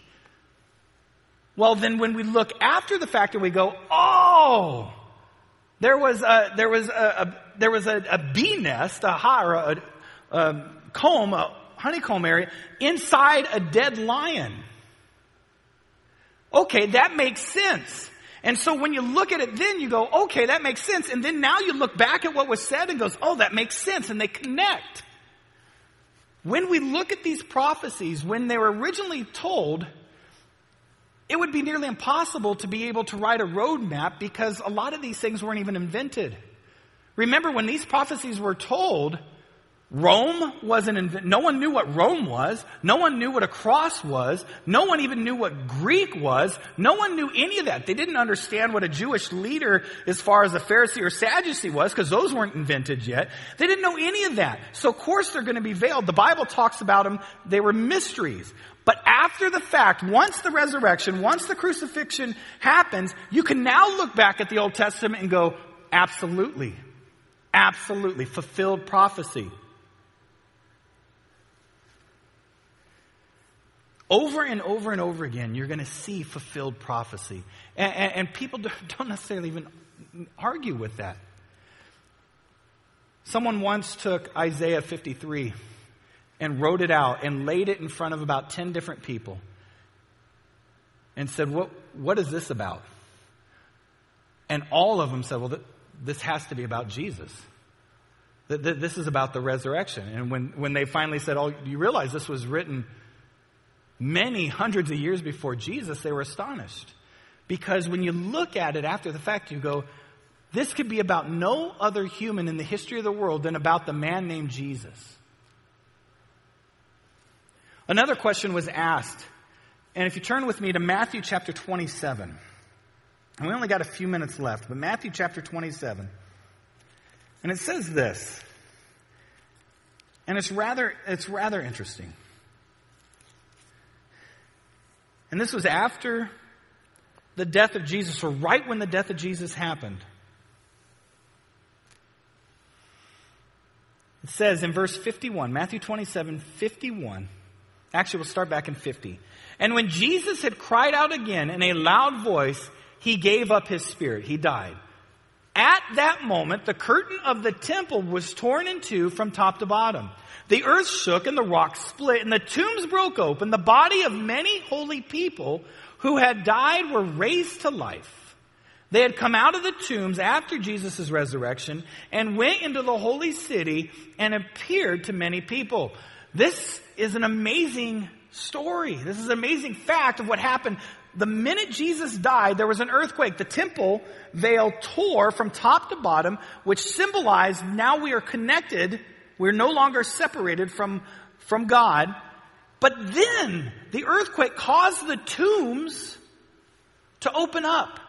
Well, then when we look after the fact and we go, oh, there was a, there was a, a there was a, a, bee nest, a, a, a comb, a honeycomb area inside a dead lion. Okay, that makes sense. And so when you look at it then you go, okay, that makes sense. And then now you look back at what was said and goes, oh, that makes sense. And they connect. When we look at these prophecies, when they were originally told, it would be nearly impossible to be able to write a roadmap because a lot of these things weren't even invented. Remember, when these prophecies were told, Rome wasn't invented. No one knew what Rome was. No one knew what a cross was. No one even knew what Greek was. No one knew any of that. They didn't understand what a Jewish leader as far as a Pharisee or Sadducee was because those weren't invented yet. They didn't know any of that. So of course they're going to be veiled. The Bible talks about them. They were mysteries. But after the fact, once the resurrection, once the crucifixion happens, you can now look back at the Old Testament and go, absolutely, absolutely, fulfilled prophecy. Over and over and over again, you're going to see fulfilled prophecy. And, and, and people don't necessarily even argue with that. Someone once took Isaiah 53 and wrote it out and laid it in front of about 10 different people and said, What, what is this about? And all of them said, Well, th- this has to be about Jesus. Th- th- this is about the resurrection. And when, when they finally said, Oh, you realize this was written many hundreds of years before Jesus, they were astonished. Because when you look at it after the fact, you go, This could be about no other human in the history of the world than about the man named Jesus. Another question was asked, and if you turn with me to Matthew chapter 27, and we only got a few minutes left, but Matthew chapter 27, and it says this, and it's rather, it's rather interesting. And this was after the death of Jesus, or right when the death of Jesus happened. It says in verse 51, Matthew 27, 51, Actually, we'll start back in 50. And when Jesus had cried out again in a loud voice, he gave up his spirit. He died. At that moment, the curtain of the temple was torn in two from top to bottom. The earth shook and the rocks split and the tombs broke open. The body of many holy people who had died were raised to life. They had come out of the tombs after Jesus' resurrection and went into the holy city and appeared to many people. This is an amazing story. This is an amazing fact of what happened. The minute Jesus died, there was an earthquake. The temple veil tore from top to bottom, which symbolized now we are connected. We're no longer separated from, from God. But then the earthquake caused the tombs to open up.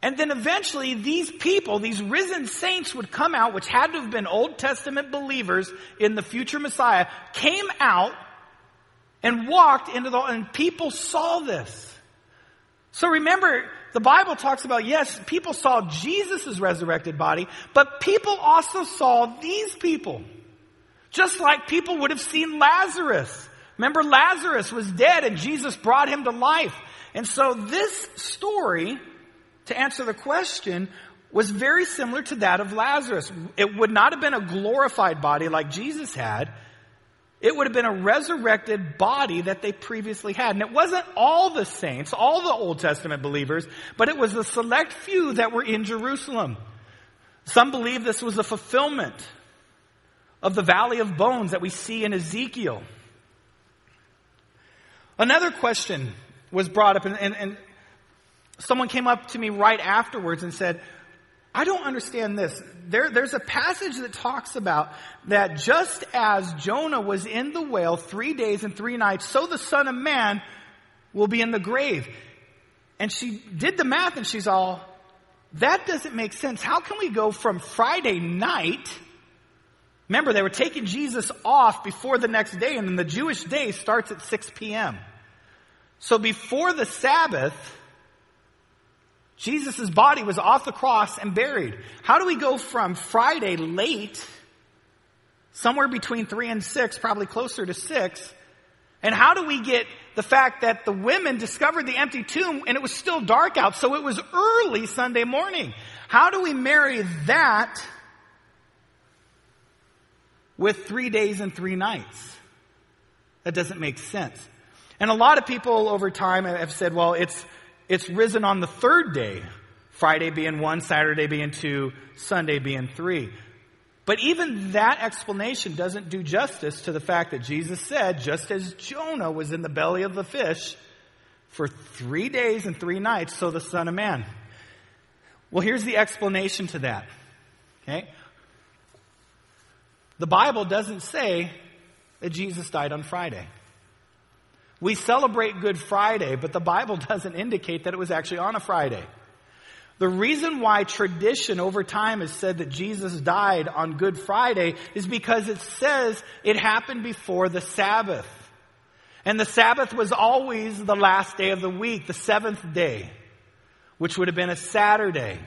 And then eventually these people, these risen saints would come out, which had to have been Old Testament believers in the future Messiah, came out and walked into the, and people saw this. So remember, the Bible talks about, yes, people saw Jesus' resurrected body, but people also saw these people. Just like people would have seen Lazarus. Remember, Lazarus was dead and Jesus brought him to life. And so this story to answer the question was very similar to that of Lazarus. It would not have been a glorified body like Jesus had. It would have been a resurrected body that they previously had. And it wasn't all the saints, all the Old Testament believers, but it was the select few that were in Jerusalem. Some believe this was a fulfillment of the valley of bones that we see in Ezekiel. Another question was brought up, and, and, and someone came up to me right afterwards and said, I don't understand this. There, there's a passage that talks about that just as Jonah was in the whale three days and three nights, so the Son of Man will be in the grave. And she did the math and she's all, that doesn't make sense. How can we go from Friday night? Remember, they were taking Jesus off before the next day, and then the Jewish day starts at 6 p.m. So before the Sabbath, Jesus' body was off the cross and buried. How do we go from Friday late, somewhere between 3 and 6, probably closer to 6, and how do we get the fact that the women discovered the empty tomb and it was still dark out, so it was early Sunday morning? How do we marry that with three days and three nights? That doesn't make sense. And a lot of people over time have said, well, it's it's risen on the third day, Friday being one, Saturday being two, Sunday being three. But even that explanation doesn't do justice to the fact that Jesus said, just as Jonah was in the belly of the fish for three days and three nights, so the Son of Man. Well, here's the explanation to that. Okay? The Bible doesn't say that Jesus died on Friday. We celebrate Good Friday, but the Bible doesn't indicate that it was actually on a Friday. The reason why tradition over time has said that Jesus died on Good Friday is because it says it happened before the Sabbath. And the Sabbath was always the last day of the week, the seventh day, which would have been a Saturday.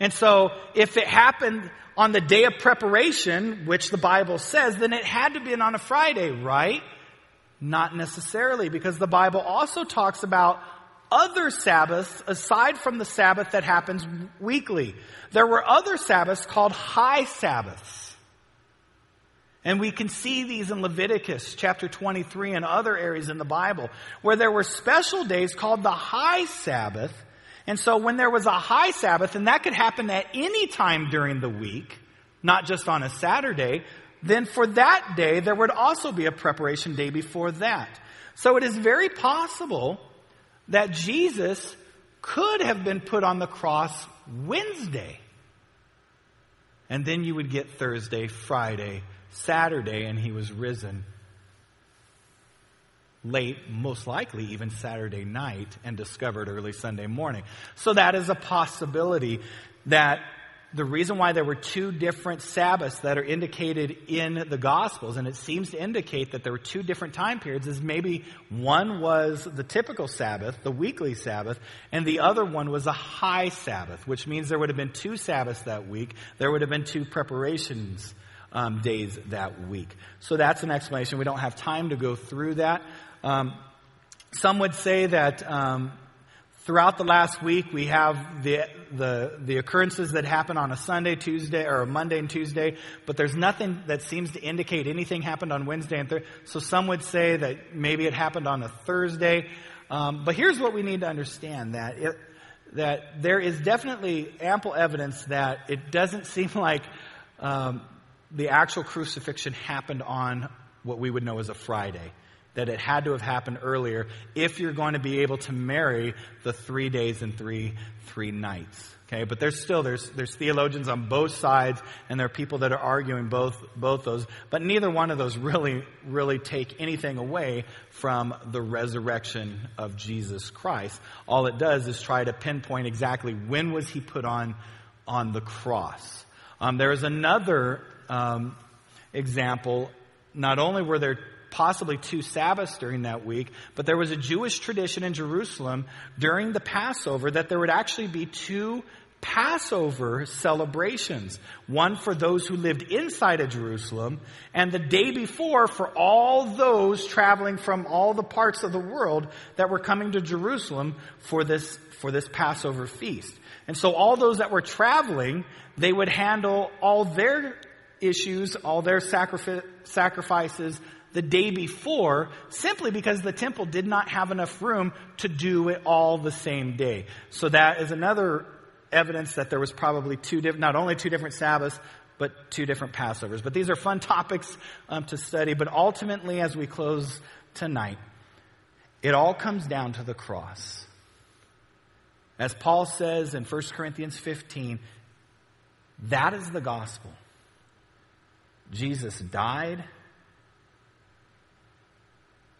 And so if it happened on the day of preparation, which the Bible says, then it had to be on a Friday, right? Not necessarily, because the Bible also talks about other Sabbaths aside from the Sabbath that happens weekly. There were other Sabbaths called high Sabbaths. And we can see these in Leviticus chapter 23 and other areas in the Bible where there were special days called the high Sabbath. And so when there was a high Sabbath, and that could happen at any time during the week, not just on a Saturday, then for that day, there would also be a preparation day before that. So it is very possible that Jesus could have been put on the cross Wednesday. And then you would get Thursday, Friday, Saturday, and he was risen late, most likely even Saturday night, and discovered early Sunday morning. So that is a possibility that the reason why there were two different Sabbaths that are indicated in the Gospels, and it seems to indicate that there were two different time periods, is maybe one was the typical Sabbath, the weekly Sabbath, and the other one was a high Sabbath, which means there would have been two Sabbaths that week. There would have been two preparations um, days that week. So that's an explanation. We don't have time to go through that. Um, some would say that um, Throughout the last week, we have the, the, the occurrences that happen on a Sunday, Tuesday, or a Monday and Tuesday, but there's nothing that seems to indicate anything happened on Wednesday and Thursday. So some would say that maybe it happened on a Thursday. Um, but here's what we need to understand that it, that there is definitely ample evidence that it doesn't seem like um, the actual crucifixion happened on what we would know as a Friday. That it had to have happened earlier if you're going to be able to marry the three days and three three nights. Okay, but there's still there's there's theologians on both sides, and there are people that are arguing both both those. But neither one of those really really take anything away from the resurrection of Jesus Christ. All it does is try to pinpoint exactly when was he put on on the cross. Um, there is another um, example. Not only were there possibly two Sabbaths during that week, but there was a Jewish tradition in Jerusalem during the Passover that there would actually be two Passover celebrations. One for those who lived inside of Jerusalem, and the day before for all those traveling from all the parts of the world that were coming to Jerusalem for this, for this Passover feast. And so all those that were traveling, they would handle all their issues, all their sacrifices the day before simply because the temple did not have enough room to do it all the same day. So that is another evidence that there was probably two different, not only two different Sabbaths, but two different Passovers. But these are fun topics um, to study. But ultimately, as we close tonight, it all comes down to the cross. As Paul says in 1 Corinthians 15, that is the gospel. Jesus died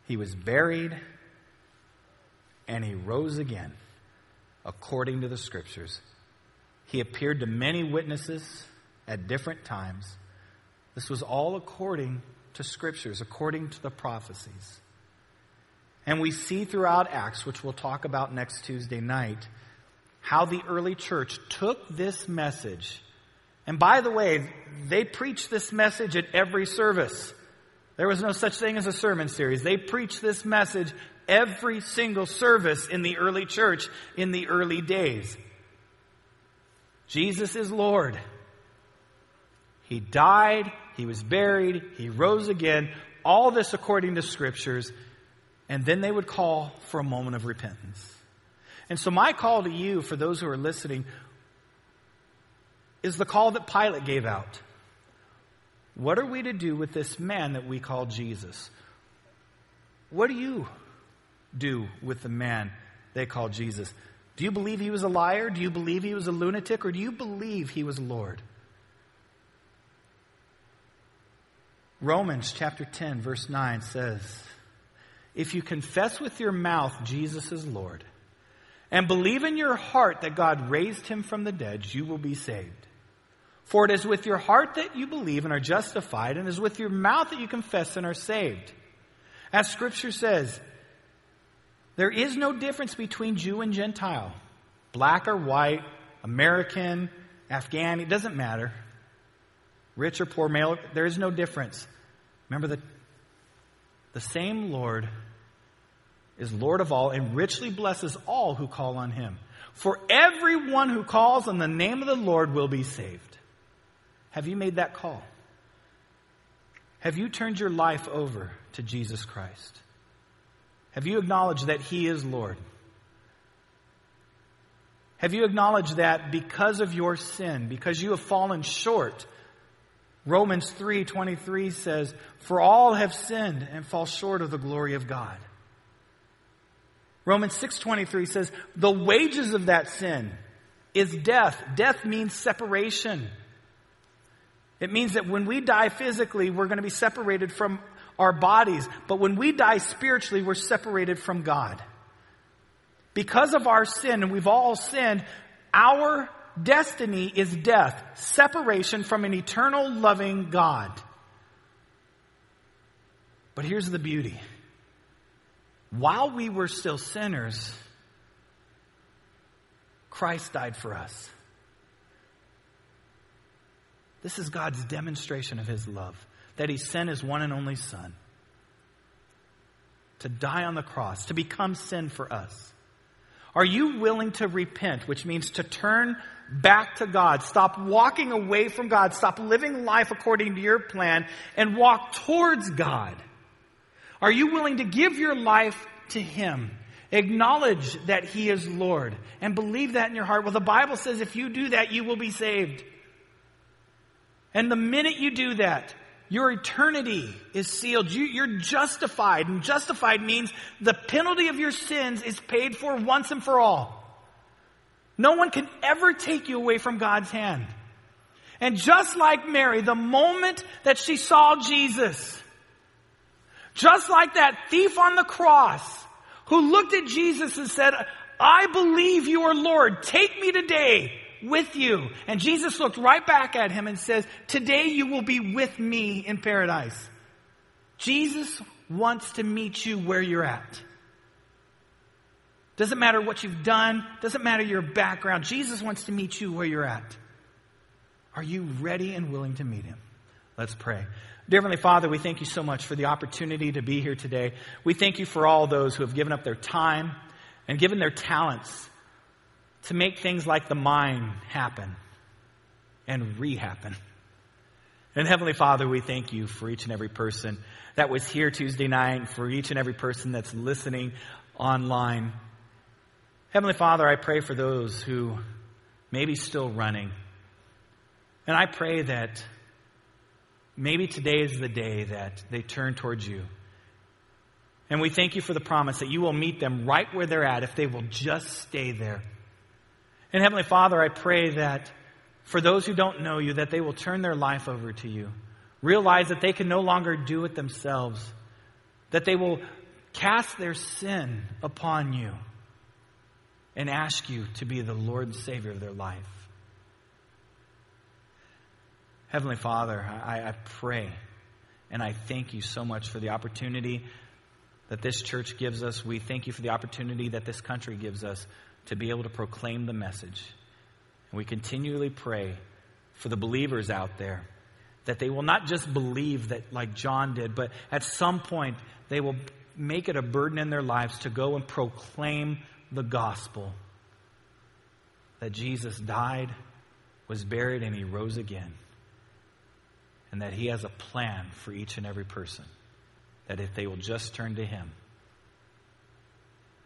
he was buried and he rose again according to the scriptures. He appeared to many witnesses at different times. This was all according to scriptures, according to the prophecies. And we see throughout Acts, which we'll talk about next Tuesday night, how the early church took this message. And by the way, they preached this message at every service. There was no such thing as a sermon series. They preached this message every single service in the early church in the early days. Jesus is Lord. He died, He was buried, He rose again, all this according to scriptures, and then they would call for a moment of repentance. And so, my call to you, for those who are listening, is the call that Pilate gave out. What are we to do with this man that we call Jesus? What do you do with the man they call Jesus? Do you believe he was a liar? Do you believe he was a lunatic? Or do you believe he was Lord? Romans chapter 10, verse 9 says, If you confess with your mouth Jesus is Lord, and believe in your heart that God raised him from the dead, you will be saved. For it is with your heart that you believe and are justified, and it is with your mouth that you confess and are saved. As Scripture says, there is no difference between Jew and Gentile, black or white, American, Afghan, it doesn't matter. Rich or poor, male, there is no difference. Remember that the same Lord is Lord of all and richly blesses all who call on him. For everyone who calls on the name of the Lord will be saved. Have you made that call? Have you turned your life over to Jesus Christ? Have you acknowledged that He is Lord? Have you acknowledged that because of your sin, because you have fallen short, Romans 3:23 says, "For all have sinned and fall short of the glory of God." Romans 6:23 says, "The wages of that sin is death. Death means separation." It means that when we die physically, we're going to be separated from our bodies. But when we die spiritually, we're separated from God. Because of our sin, and we've all sinned, our destiny is death, separation from an eternal loving God. But here's the beauty. While we were still sinners, Christ died for us. This is God's demonstration of his love, that he sent his one and only Son to die on the cross, to become sin for us. Are you willing to repent, which means to turn back to God, stop walking away from God, stop living life according to your plan, and walk towards God? Are you willing to give your life to Him? Acknowledge that He is Lord and believe that in your heart. Well, the Bible says if you do that, you will be saved. And the minute you do that, your eternity is sealed. You, are justified. And justified means the penalty of your sins is paid for once and for all. No one can ever take you away from God's hand. And just like Mary, the moment that she saw Jesus, just like that thief on the cross, who looked at Jesus and said, I believe you are Lord. Take me today with you. And Jesus looked right back at him and says, Today you will be with me in paradise. Jesus wants to meet you where you're at. Doesn't matter what you've done, doesn't matter your background. Jesus wants to meet you where you're at. Are you ready and willing to meet him? Let's pray. Dear Heavenly Father, we thank you so much for the opportunity to be here today. We thank you for all those who have given up their time and given their talents to make things like the mine happen and rehappen. And Heavenly Father, we thank you for each and every person that was here Tuesday night, for each and every person that's listening online. Heavenly Father, I pray for those who may be still running. And I pray that maybe today is the day that they turn towards you. And we thank you for the promise that you will meet them right where they're at if they will just stay there. And Heavenly Father, I pray that for those who don't know you, that they will turn their life over to you. Realize that they can no longer do it themselves. That they will cast their sin upon you and ask you to be the Lord and Savior of their life. Heavenly Father, I, I pray and I thank you so much for the opportunity that this church gives us. We thank you for the opportunity that this country gives us to be able to proclaim the message. And we continually pray for the believers out there that they will not just believe that like John did, but at some point they will make it a burden in their lives to go and proclaim the gospel that Jesus died, was buried, and he rose again and that He has a plan for each and every person. That if they will just turn to Him,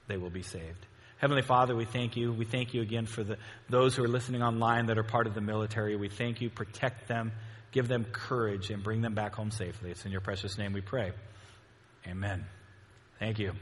they will be saved. Heavenly Father, we thank you. We thank you again for the, those who are listening online that are part of the military. We thank you. Protect them, give them courage, and bring them back home safely. It's in your precious name we pray. Amen. Thank you.